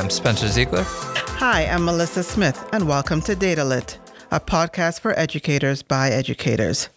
I'm Spencer Ziegler. Hi, I'm Mellisa Smith, and welcome to DataLit, a podcast for educators by educators.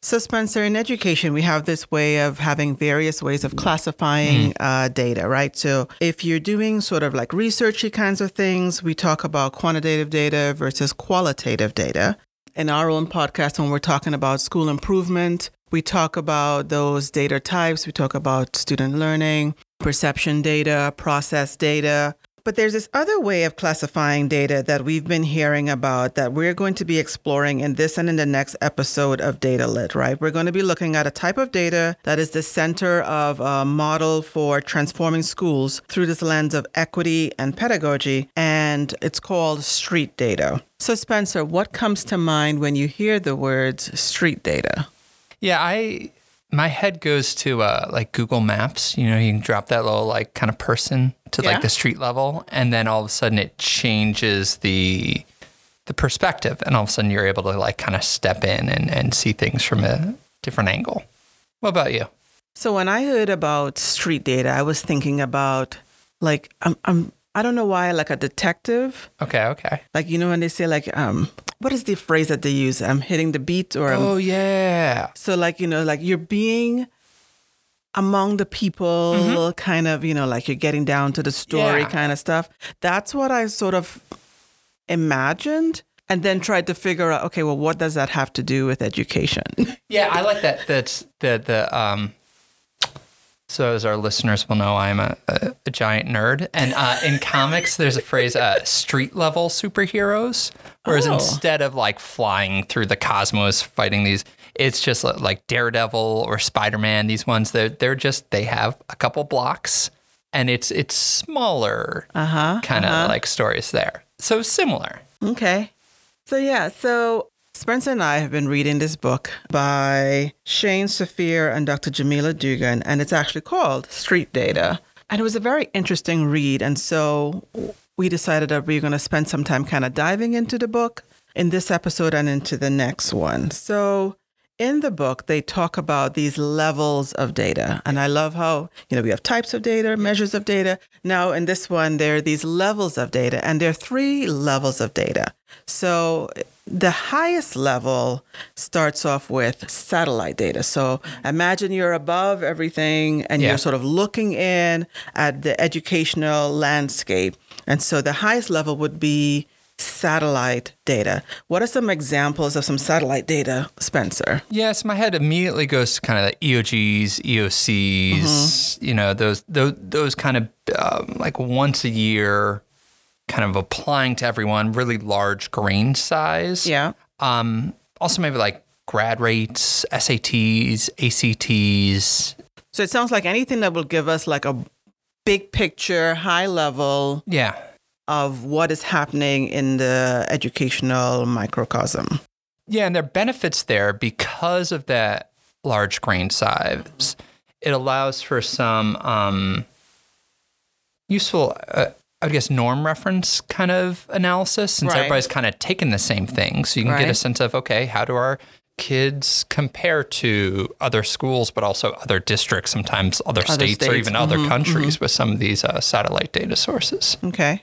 So, Spencer, in education, we have this way of having various ways of classifying uh, data, right? So, if you're doing sort of like researchy kinds of things, we talk about quantitative data versus qualitative data. In our own podcast, when we're talking about school improvement, we talk about those data types. We talk about student learning, perception data, process data. But there's this other way of classifying data that we've been hearing about that we're going to be exploring in this and in the next episode of Data Lit, right? We're going to be looking at a type of data that is the center of a model for transforming schools through this lens of equity and pedagogy, and it's called street data. So, Spencer, what comes to mind when you hear the words street data? Yeah, I my head goes to uh, like Google Maps. You know, you can drop that little like kind of person to Yeah. like the street level, and then all of a sudden it changes the the perspective, and all of a sudden you're able to like kind of step in and, and see things from a different angle. What about you? So when I heard about street data, I was thinking about like I'm I'm I don't know why like a detective. Okay, okay. Like you know when they say like um what is the phrase that they use? I'm hitting the beat or I'm, Oh yeah, so like you know like you're being among the people kind of you know like you're getting down to the story Yeah. kind of stuff. That's what I sort of imagined and then tried to figure out okay well what does that have to do with education? yeah. I like that. That's the the um. So as our listeners will know, I'm a, a, a giant nerd, and uh, in comics, there's a phrase uh, "street level superheroes," whereas Oh. instead of like flying through the cosmos fighting these, it's just like Daredevil or Spider Man. These ones, they're they're just they have a couple blocks, and it's it's smaller uh-huh. kind of like stories there. So similar. Okay. So, yeah, so Spencer and I have been reading this book by Shane Safir and Dr. Jamila Dugan, and it's actually called Street Data. And it was a very interesting read. And so we decided that we were going to spend some time kind of diving into the book in this episode and into the next one. So, in the book, they talk about these levels of data. And I love how, you know, we have types of data, measures of data. Now, in this one, there are these levels of data, and there are three levels of data. So, the highest level starts off with satellite data. So, imagine you're above everything and Yeah. you're sort of looking in at the educational landscape. And so, the highest level would be satellite data. What are some examples of some satellite data, Spencer? Yes, my head immediately goes to kind of the EOGs, EOCs, you know, those those those kind of um, like once a year, kind of applying to everyone, really large grain size. Yeah. Um, also maybe like grad rates, SATs, ACTs. So it sounds like anything that will give us like a big picture, high level Yeah, of what is happening in the educational microcosm. Yeah, and there are benefits there because of that large grain size. It allows for some um, useful, uh, I guess, norm reference kind of analysis since Right. everybody's kind of taking the same thing. So you can get a sense of, okay, how do our kids compare to other schools, but also other districts, sometimes other, Other states, or even other Mhm, countries with some of these uh, satellite data sources. Okay.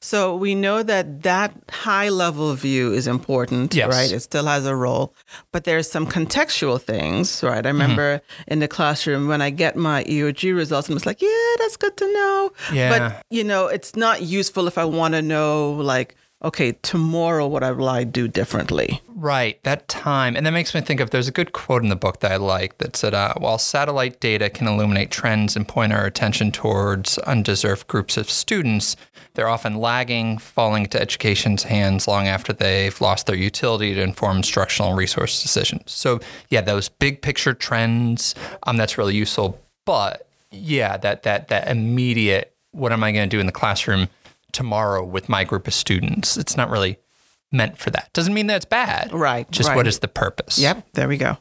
So we know that that high level view is important, Yes. right? It still has a role, but there's some contextual things, right? I remember mm-hmm. in the classroom when I get my EOG results, and it's like, yeah, that's good to know. Yeah. But you know, it's not useful if I want to know, like, okay, tomorrow what I will I do differently? Right, that time. And that makes me think of there's a good quote in the book that I like that said, uh, while satellite data can illuminate trends and point our attention towards undeserved groups of students, they're often lagging, falling into education's hands long after they've lost their utility to inform instructional resource decisions. So, yeah, those big picture trends, um, that's really useful. But yeah, that that that immediate, what am I going to do in the classroom tomorrow with my group of students? It's not really meant for that. Doesn't mean that it's bad. Right, Just right. what is the purpose? Yep, there we go.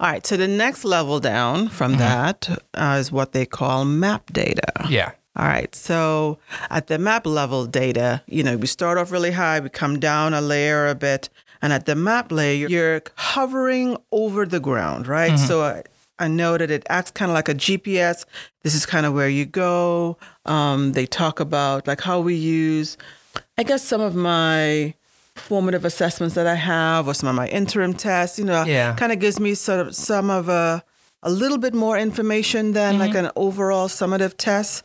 All right, so the next level down from that uh, is what they call map data. Yeah. All right. So at the map level data, you know, we start off really high, we come down a layer a bit. And at the map layer, you're hovering over the ground, right? So uh, I know that it acts kind of like a GPS. This is kind of where you go. Um, they talk about like how we use, I guess, some of my formative assessments that I have or some of my interim tests. You know, Yeah. kind of gives me sort of some of a a little bit more information than like Mm-hmm. an overall summative test,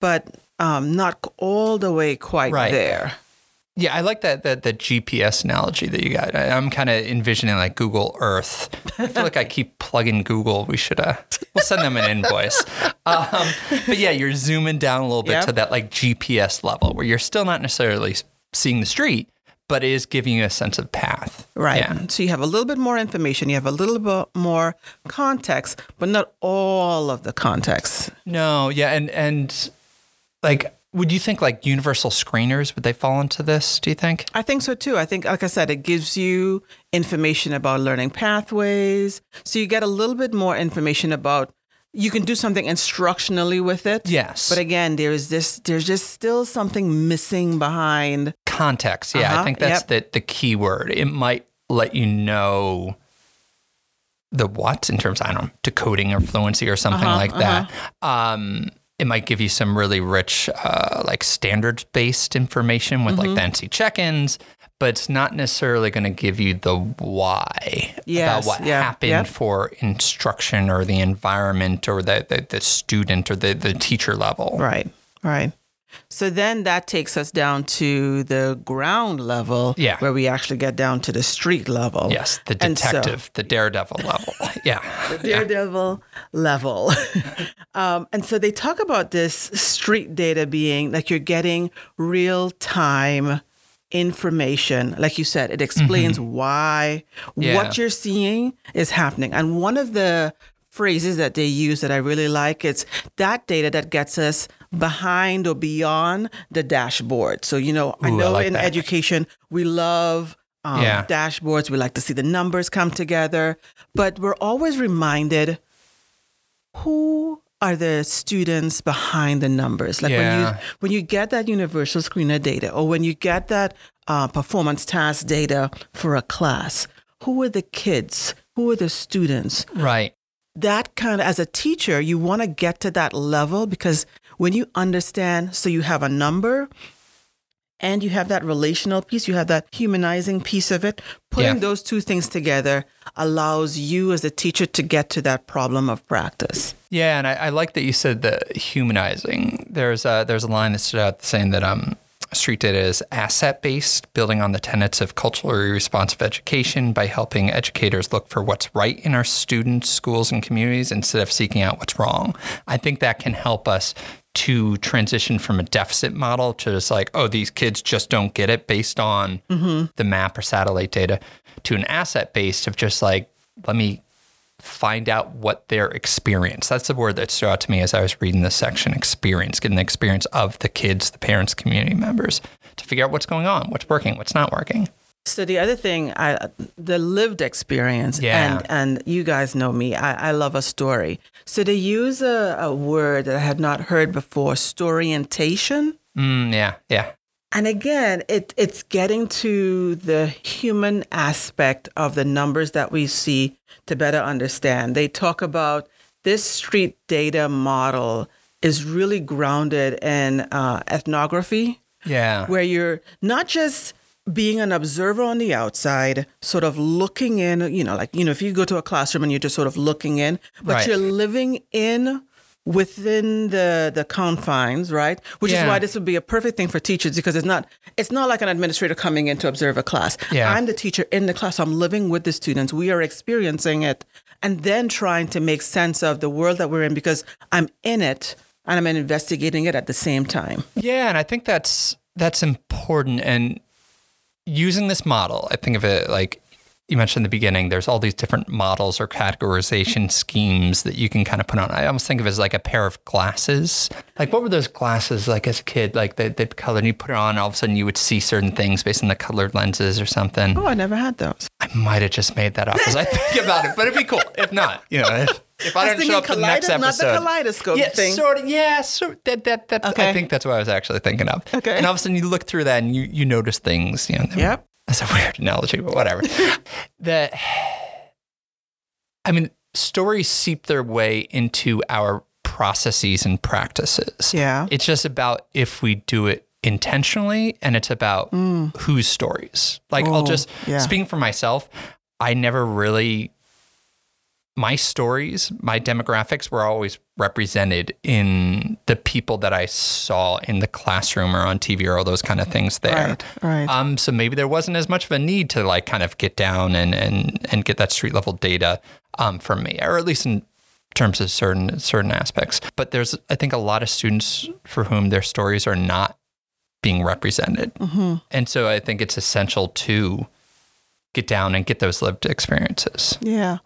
but um, not all the way quite Right. there. Yeah, I like that that the GPS analogy that you got. I, I'm kind of envisioning like Google Earth. I feel like I keep plugging Google. We should uh, we'll send them an invoice. Um, but yeah, you're zooming down a little bit Yep. to that like GPS level where you're still not necessarily seeing the street, but it is giving you a sense of path. Right. Yeah. So you have a little bit more information, you have a little bit more context, but not all of the context. No, yeah, and and like, would you think like universal screeners would they fall into this? Do you think? I think so too. I think, like I said, it gives you information about learning pathways. So you get a little bit more information about. You can do something instructionally with it. Yes. But again, there is this. There's just still something missing behind. context. Yeah, I Uh-huh, think that's the the key word. It might let you know the what in terms of, I don't know, decoding or fluency or something Uh-huh, like that. Um, it might give you some really rich, uh, like standards based information with Mm-hmm. like NC check ins, but it's not necessarily going to give you the why Yes, about what yeah, happened yep. for instruction or the environment or the, the, the student or the, the teacher level. Right. Right. So then that takes us down to the ground level, Yeah. where we actually get down to the street level. Yes, the And so- detective, the daredevil level. Yeah. The daredevil level. um, and so they talk about this street data being like you're getting real time information. Like you said, it explains why Yeah. what you're seeing is happening. And one of the phrases that they use that I really like it's that data that gets us behind or beyond the dashboard. So you know, I Ooh, I know like in that. education we love um, Yeah. dashboards. We like to see the numbers come together, but we're always reminded who are the students behind the numbers. Like when you when you get that universal screener data, or when you get that uh, performance task data for a class, who are the kids? Who are the students? Right. That kind of as a teacher you want to get to that level because when you understand so you have a number and you have that relational piece you have that humanizing piece of it putting Yeah. those two things together allows you as a teacher to get to that problem of practice Yeah, and I, I like that you said the humanizing. There's a, there's a line that stood out saying that um, street data is asset based, building on the tenets of culturally responsive education by helping educators look for what's right in our students, schools, and communities instead of seeking out what's wrong. I think that can help us to transition from a deficit model to just like, oh, these kids just don't get it based on mm-hmm. the map or satellite data to an asset based of just like, let me find out what their experience. That's the word that stood out to me as I was reading this section experience, getting the experience of the kids, the parents, community members to figure out what's going on, what's working, what's not working. so the other thing I, the lived experience Yeah. and and you guys know me I, I love a story so they use a, a word that i had not heard before storyintation Mm, yeah, yeah. And again, it, it's getting to the human aspect of the numbers that we see to better understand. They talk about this street data model is really grounded in uh, ethnography, Yeah. where you're not just being an observer on the outside, sort of looking in, you know, like, you know, if you go to a classroom and you're just sort of looking in, but Right. you're living in within the the confines, right? Which is why this would be a perfect thing for teachers because it's not it's not like an administrator coming in to observe a class. Yeah. I'm the teacher in the class. I'm living with the students. We are experiencing it and then trying to make sense of the world that we're in because I'm in it and I'm investigating it at the same time. Yeah, and I think that's that's important. And using this model, I think of it like you mentioned in the beginning. There's all these different models or categorization mm-hmm. schemes that you can kind of put on. I almost think of it as like a pair of glasses. Like what were those glasses like as a kid? Like they they color and you put it on, all of a sudden you would see certain things based on the colored lenses or something. Oh, I never had those. I might have just made that up as I think about it, but it'd be cool if not. You know, if, if I, I don't show up for the next episode, not the kaleidoscope yeah, thing. Sort of, yeah, sort that that that's Okay. I think that's what I was actually thinking of. Okay. And all of a sudden you look through that and you you notice things, you know. Yep. That's a weird analogy, but whatever. the I mean, stories seep their way into our processes and practices. Yeah. It's just about if we do it intentionally and it's about mm. whose stories. Like I'll Oh, just yeah. speaking for myself, I never really my stories, my demographics were always represented in the people that I saw in the classroom or on TV or all those kind of things there. Right, right. Um, so maybe there wasn't as much of a need to like kind of get down and and and get that street level data um, from me, or at least in terms of certain certain aspects. But there's I think a lot of students for whom their stories are not being represented, and so I think it's essential to get down and get those lived experiences. Yeah.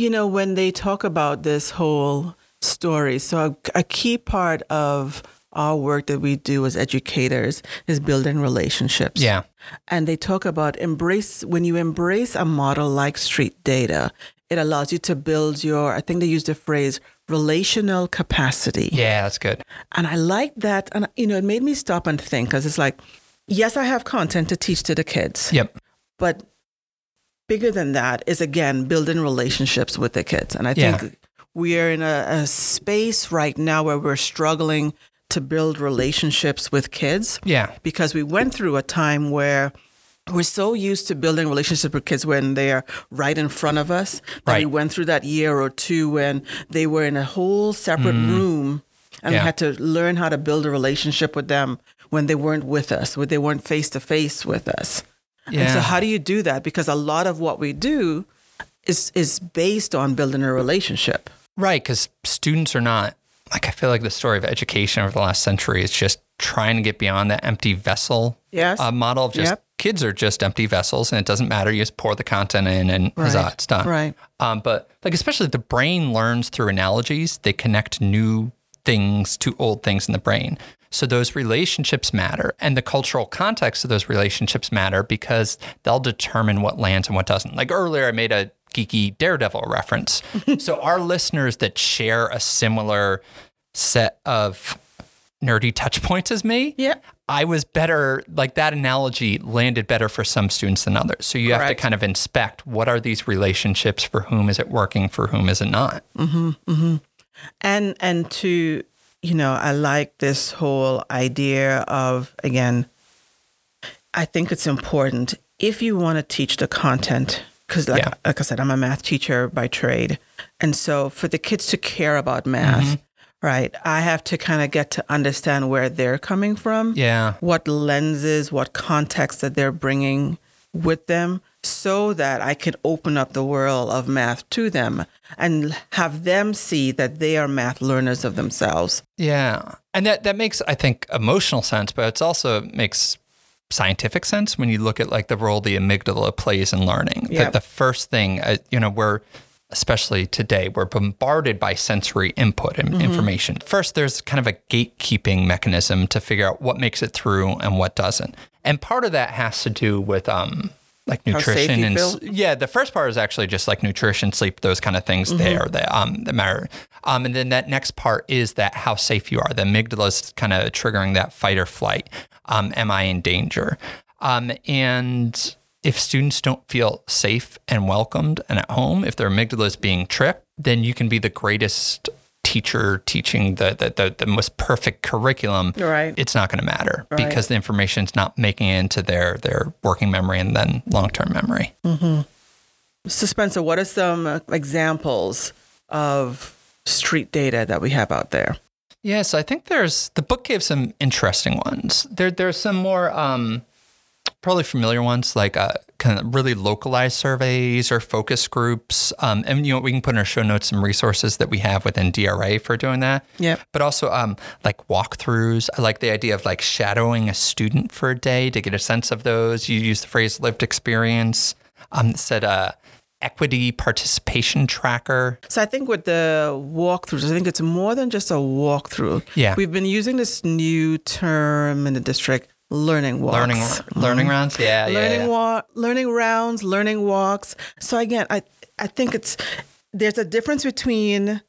You know, when they talk about this whole story, so a, a key part of our work that we do as educators is building relationships. Yeah, And they talk about embrace, when you embrace a model like street data, it allows you to build your, I think they use the phrase relational capacity. yeah, that's good. And I like that. And, you know, it made me stop and think because it's like, yes, I have content to teach to the kids. Yep. But bigger than that is again building relationships with the kids. And I Yeah. think we are in a, a space right now where we're struggling to build relationships with kids Yeah, because we went through a time where we're so used to building relationships with kids when they're right in front of us. that We went through that year or two when they were in a whole separate mm. room and Yeah. we had to learn how to build a relationship with them when they weren't with us, when they weren't face to face with us. Yeah. And so how do you do that? Because a lot of what we do is is based on building a relationship. Right, because students are not like I feel like the story of education over the last century is just trying to get beyond that empty vessel Yes. uh, model of just Yep. kids are just empty vessels and it doesn't matter. You just pour the content in and huzzah, it's done. right. Um, but like especially the brain learns through analogies. They connect new things to old things in the brain. So those relationships matter, and the cultural context of those relationships matter because they'll determine what lands and what doesn't. Like earlier, I made a geeky Daredevil reference. so our listeners that share a similar set of nerdy touch points as me, Yeah. I was better, like that analogy landed better for some students than others. So you have to kind of inspect what are these relationships, for whom is it working, for whom is it not? Mm-hmm, mm-hmm. And and to you know i like this whole idea of again i think it's important if you want to teach the content because like, Yeah. like i said i'm a math teacher by trade and so for the kids to care about math Mm-hmm. right i have to kind of get to understand where they're coming from Yeah. what lenses, what context that they're bringing with them so that I can open up the world of math to them and have them see that they are math learners of themselves. Yeah. And that, that makes, I think, emotional sense, but it's also makes scientific sense when you look at like the role the amygdala plays in learning. Yep. That the first thing, uh, you know, we're, especially today, we're bombarded by sensory input and information. First, there's kind of a gatekeeping mechanism to figure out what makes it through and what doesn't. And part of that has to do with, um, like nutrition and feel? yeah, the first part is actually just like nutrition, sleep, those kind of things there that um that matter. Um, and then that next part is that how safe you are. The amygdala is kind of triggering that fight or flight. Um, am I in danger? Um, and if students don't feel safe and welcomed and at home, if their amygdala is being tripped, then you can be the greatest teacher teaching the the, the, the most perfect curriculum. Right. It's not going to matter because the information is not making it into their their working memory and then long term memory. So, Spencer, what are some uh, examples of street data that we have out there? Yes, I think there's the book gave some interesting ones. There there's some more um probably familiar ones like uh, kind of really localized surveys or focus groups. Um, and you know we can put in our show notes some resources that we have within DRA for doing that. Yep. But also um like walkthroughs. I like the idea of like shadowing a student for a day to get a sense of those. You use the phrase lived experience. Um, said uh equity participation tracker. So I think with the walkthroughs, I think it's more than just a walkthrough. Yeah. We've been using this new term in the district, learning walks. Learning learning rounds. Yeah, yeah, learning yeah. wa- learning rounds, learning walks. So again, I I think it's there's a difference between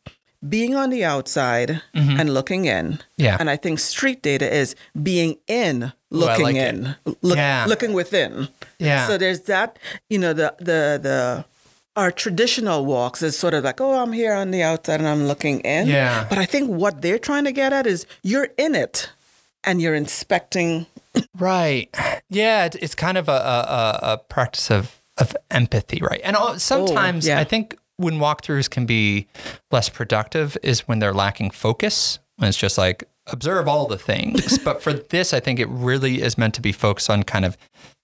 being on the outside and looking in. Mm-hmm. Yeah. And I think street data is being in, looking like in, look, Yeah. looking within. Yeah. So there's that, you know, the the the our traditional walks is sort of like, oh, I'm here on the outside and I'm looking in. Yeah. But I think what they're trying to get at is you're in it and you're inspecting. Right. Yeah, it- it's kind of a, a, a- practice of, of empathy, right? And all- sometimes yeah. I think when walkthroughs can be less productive is when they're lacking focus, when it's just like observe all the things. but for this, I think it really is meant to be focused on kind of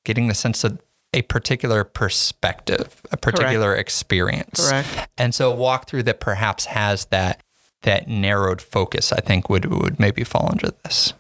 getting the sense of a particular perspective, a particular experience. Correct. And so a walkthrough that perhaps has that that narrowed focus, I think would would maybe fall under this.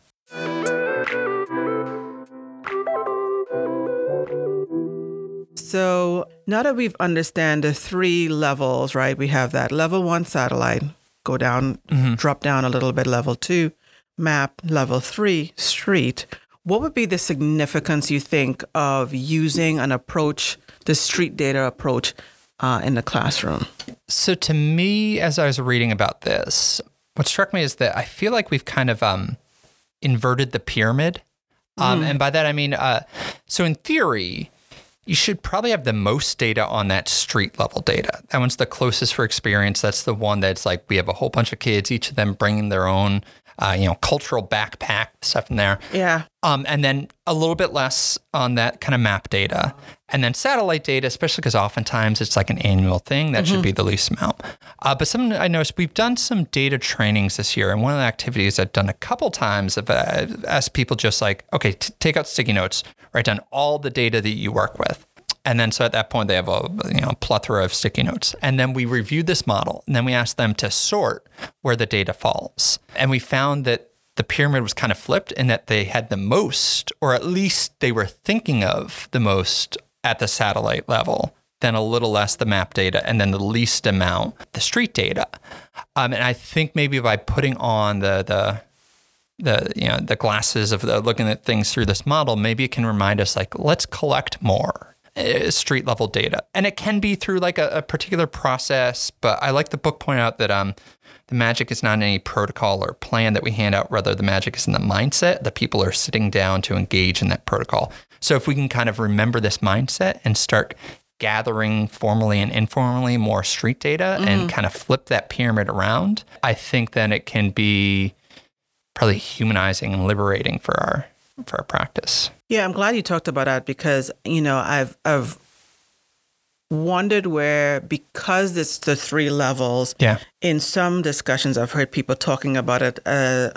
So now that we've understand the three levels, right? We have that level one satellite, go down, drop down a little bit, level two, map, level three, street. What would be the significance you think of using an approach, the street data approach, uh, in the classroom? So to me, as I was reading about this, what struck me is that I feel like we've kind of um, inverted the pyramid, um, and by that I mean, uh, so in theory, you should probably have the most data on that street level data. That one's the closest for experience. That's the one that's like we have a whole bunch of kids, each of them bringing their own, uh, you know, cultural backpack stuff in there. Yeah. Um, and then a little bit less on that kind of map data. And then satellite data, especially because oftentimes it's like an annual thing, that should be the least amount. Uh, but something I noticed, we've done some data trainings this year. And one of the activities I've done a couple times, I've uh, asked people just like, okay, t- take out sticky notes, write down all the data that you work with. And then so at that point they have a you know plethora of sticky notes. And then we reviewed this model and then we asked them to sort where the data falls. And we found that the pyramid was kind of flipped in that they had the most, or at least they were thinking of the most at the satellite level, then a little less the map data, and then the least amount the street data. Um, and I think maybe by putting on the the the you know the glasses of the, looking at things through this model, maybe it can remind us like let's collect more street level data, and it can be through like a, a particular process. But I like the book point out that um the magic is not in any protocol or plan that we hand out. Rather, the magic is in the mindset that people are sitting down to engage in that protocol. So if we can kind of remember this mindset and start gathering formally and informally more street data and kind of flip that pyramid around, I think then it can be probably humanizing and liberating for our for our practice. Yeah, I'm glad you talked about that because you know I've I've wondered where because it's the three levels. Yeah. In some discussions, I've heard people talking about it, uh,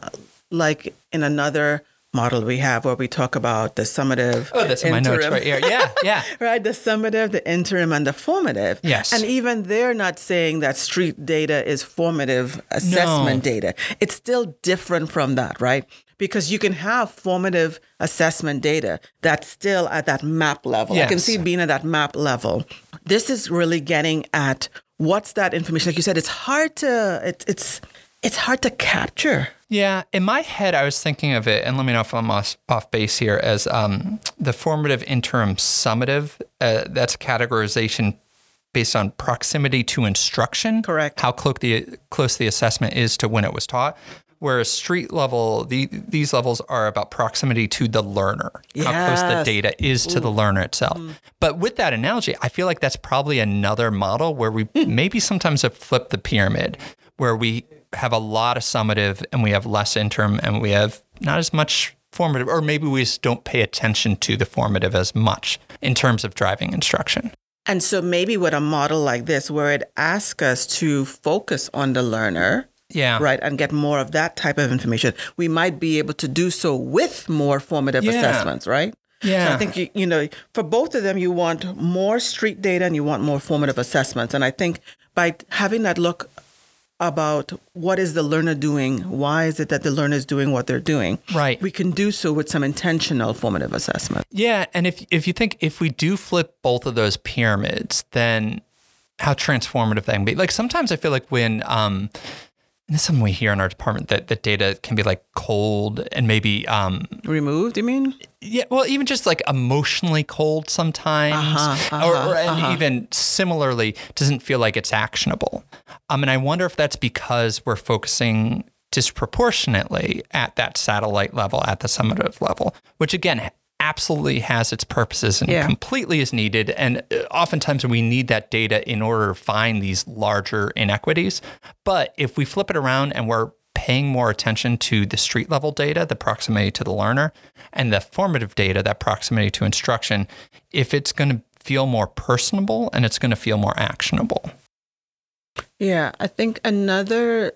like in another model we have where we talk about the summative. Oh, that's in my notes right here. Yeah, yeah. right? The summative, the interim, and the formative. Yes. And even they're not saying that street data is formative assessment data. It's still different from that, right? Because you can have formative assessment data that's still at that map level. I can see being at that map level. This is really getting at what's that information. Like you said, it's hard to it, it's it's hard to capture. Yeah, in my head, I was thinking of it, and let me know if I'm off, off base here, as um, the formative interim summative. Uh, that's a categorization based on proximity to instruction. Correct. How close the, close the assessment is to when it was taught. Whereas street level, the, these levels are about proximity to the learner, how close the data is to the learner itself. Mm-hmm. But with that analogy, I feel like that's probably another model where we hmm. maybe sometimes have flipped the pyramid, where we have a lot of summative and we have less interim and we have not as much formative, or maybe we just don't pay attention to the formative as much in terms of driving instruction. And so maybe with a model like this, where it asks us to focus on the learner, Yeah. right, and get more of that type of information, we might be able to do so with more formative Yeah. assessments, right? Yeah. So I think you, you know, for both of them, you want more street data and you want more formative assessments. And I think by having that look about what is the learner doing, why is it that the learner is doing what they're doing, Right. we can do so with some intentional formative assessment. Yeah, and if if you think if we do flip both of those pyramids, then how transformative that can be. Like sometimes I feel like when um and this is something we hear in our department that the data can be like cold and maybe um Removed, you mean? yeah, well, even just like emotionally cold sometimes, Uh-huh, or, uh-huh, or- and uh-huh. even similarly doesn't feel like it's actionable. Um, and I wonder if that's because we're focusing disproportionately at that satellite level, at the summative level, which again absolutely has its purposes and Yeah. completely is needed. And uh, oftentimes we need that data in order to find these larger inequities. But if we flip it around and we're paying more attention to the street level data, the proximity to the learner, and the formative data, that proximity to instruction, if it's going to feel more personable and it's going to feel more actionable. Yeah, I think another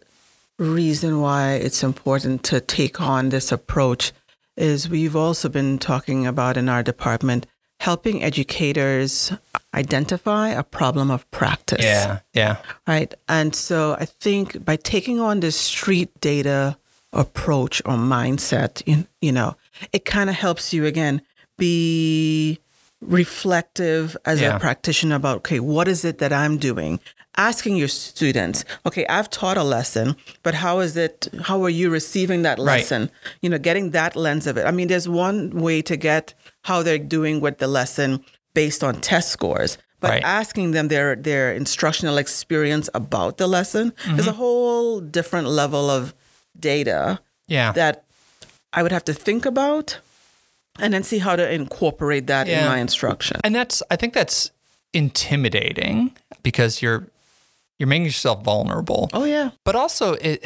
reason why it's important to take on this approach is we've also been talking about in our department helping educators identify a problem of practice. Yeah. Yeah. Right. And so I think by taking on this street data approach or mindset, you, you know, it kind of helps you again be reflective as Yeah. a practitioner about, okay, what is it that I'm doing? Asking your students, okay, I've taught a lesson, but how is it, how are you receiving that Right. lesson? You know, getting that lens of it. I mean, there's one way to get how they're doing with the lesson based on test scores. But Right. asking them their their instructional experience about the lesson Mm-hmm. is a whole different level of data Yeah. that I would have to think about and then see how to incorporate that in my instruction. And that's I think that's intimidating because you're you're making yourself vulnerable. Oh yeah. But also it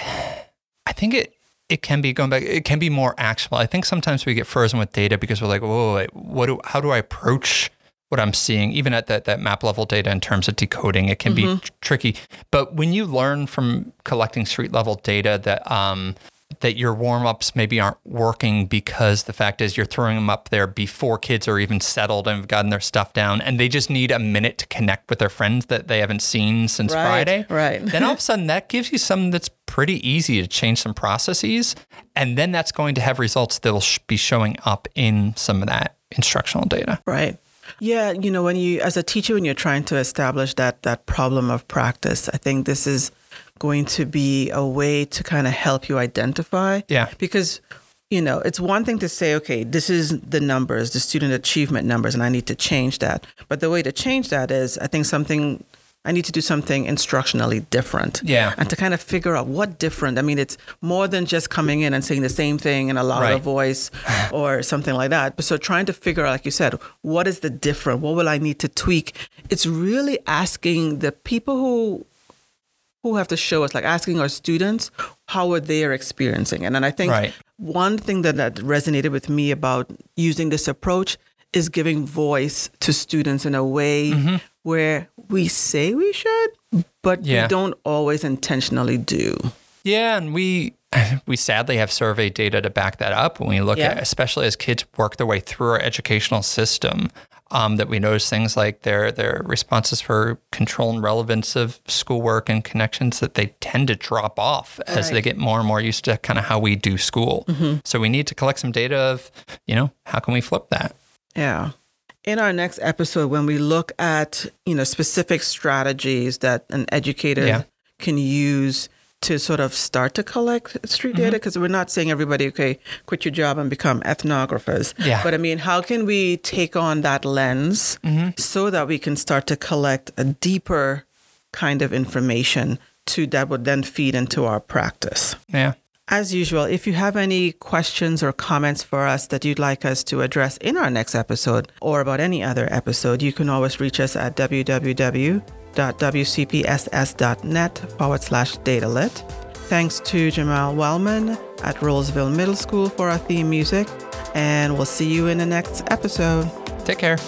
I think it it can be going back it can be more actionable. I think sometimes we get frozen with data because we're like, whoa, wait, what do how do I approach what I'm seeing, even at that, that map level data in terms of decoding, it can be tr- tricky. But when you learn from collecting street level data that um, that your warm ups maybe aren't working because the fact is you're throwing them up there before kids are even settled and have gotten their stuff down, and they just need a minute to connect with their friends that they haven't seen since Right, Friday. right. then all of a sudden that gives you something that's pretty easy to change some processes, and then that's going to have results that will sh- be showing up in some of that instructional data. Right. Yeah, you know, when you as a teacher when you're trying to establish that that problem of practice, I think this is going to be a way to kind of help you identify. Yeah. Because you know, it's one thing to say, okay, this is the numbers, the student achievement numbers, and I need to change that. But the way to change that is, I think something, I need to do something instructionally different. Yeah. And to kind of figure out what different. I mean, it's more than just coming in and saying the same thing in a louder Right. voice or something like that. But so trying to figure out, like you said, what is the different? What will I need to tweak? It's really asking the people who who have to show us, like asking our students how are they experiencing it. And I think Right. one thing that, that resonated with me about using this approach is giving voice to students in a way Mm-hmm. where we say we should, but Yeah. we don't always intentionally do. Yeah, and we we sadly have survey data to back that up when we look Yeah. at, especially as kids work their way through our educational system. Um, that we notice things like their their responses for control and relevance of schoolwork and connections that they tend to drop off as they get more and more used to kind of how we do school. So we need to collect some data of, you know, how can we flip that? Yeah. In our next episode, when we look at you know specific strategies that an educator Yeah. can use to sort of start to collect street Mm-hmm. data, because we're not saying everybody okay quit your job and become ethnographers. Yeah. But I mean, how can we take on that lens Mm-hmm. so that we can start to collect a deeper kind of information to that would then feed into our practice. Yeah. As usual, if you have any questions or comments for us that you'd like us to address in our next episode or about any other episode, you can always reach us at www.wcpss.net forward slash datalit. Thanks to Jamaal Wellman at Rolesville Middle School for our theme music, and we'll see you in the next episode. Take care.